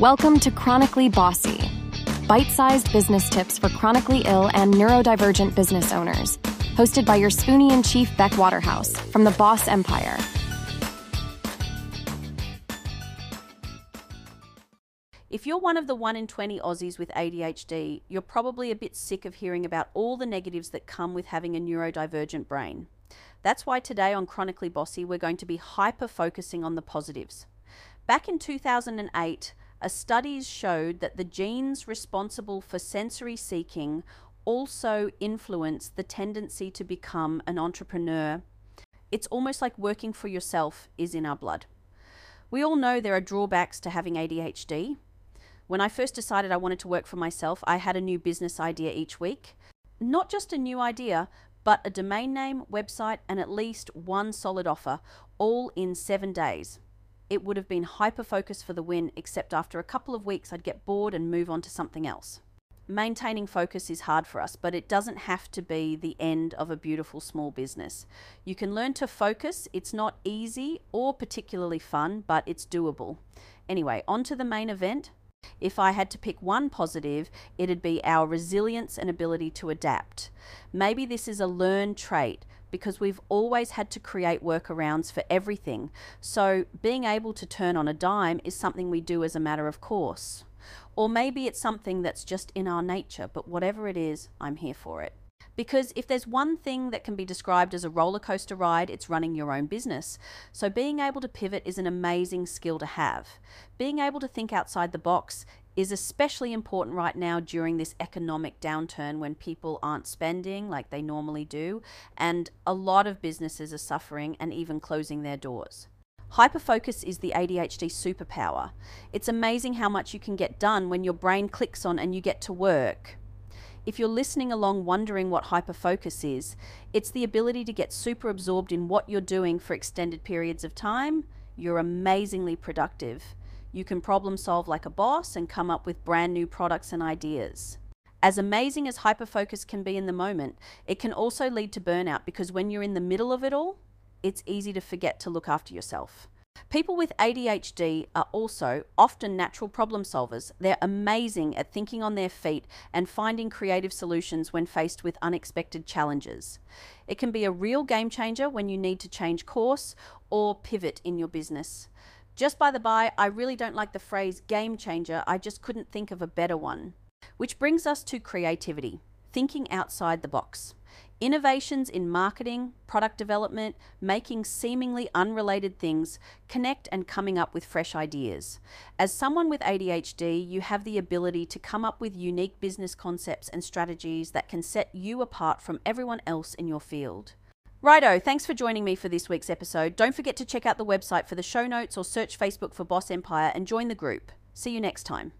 Welcome to Chronically Bossy, bite sized business tips for chronically ill and neurodivergent business owners. Hosted by your Spoonie in Chief Beck Waterhouse from the Boss Empire. If you're one of the 1 in 20 Aussies with ADHD, you're probably a bit sick of hearing about all the negatives that come with having a neurodivergent brain. That's why today on Chronically Bossy, we're going to be hyper focusing on the positives. Back in 2008, a studies showed that the genes responsible for sensory seeking also influence the tendency to become an entrepreneur. It's almost like working for yourself is in our blood. We all know there are drawbacks to having ADHD. When I first decided I wanted to work for myself, I had a new business idea each week. Not just a new idea, but a domain name, website, and at least one solid offer, all in seven days. It would have been hyper focused for the win, except after a couple of weeks, I'd get bored and move on to something else. Maintaining focus is hard for us, but it doesn't have to be the end of a beautiful small business. You can learn to focus. It's not easy or particularly fun, but it's doable. Anyway, on to the main event. If I had to pick one positive, it'd be our resilience and ability to adapt. Maybe this is a learned trait because we've always had to create workarounds for everything. So being able to turn on a dime is something we do as a matter of course. Or maybe it's something that's just in our nature, but whatever it is, I'm here for it. Because if there's one thing that can be described as a roller coaster ride, it's running your own business. So being able to pivot is an amazing skill to have. Being able to think outside the box is especially important right now during this economic downturn when people aren't spending like they normally do, and a lot of businesses are suffering and even closing their doors. Hyperfocus is the ADHD superpower. It's amazing how much you can get done when your brain clicks on and you get to work. If you're listening along wondering what hyperfocus is, it's the ability to get super absorbed in what you're doing for extended periods of time. You're amazingly productive. You can problem solve like a boss and come up with brand new products and ideas. As amazing as hyperfocus can be in the moment, it can also lead to burnout because when you're in the middle of it all, it's easy to forget to look after yourself. People with ADHD are also often natural problem solvers. They're amazing at thinking on their feet and finding creative solutions when faced with unexpected challenges. It can be a real game changer when you need to change course or pivot in your business. Just by the by, I really don't like the phrase game changer, I just couldn't think of a better one. Which brings us to creativity, thinking outside the box. Innovations in marketing, product development, making seemingly unrelated things, connect and coming up with fresh ideas. As someone with ADHD, you have the ability to come up with unique business concepts and strategies that can set you apart from everyone else in your field. Righto, thanks for joining me for this week's episode. Don't forget to check out the website for the show notes or search Facebook for Boss Empire and join the group. See you next time.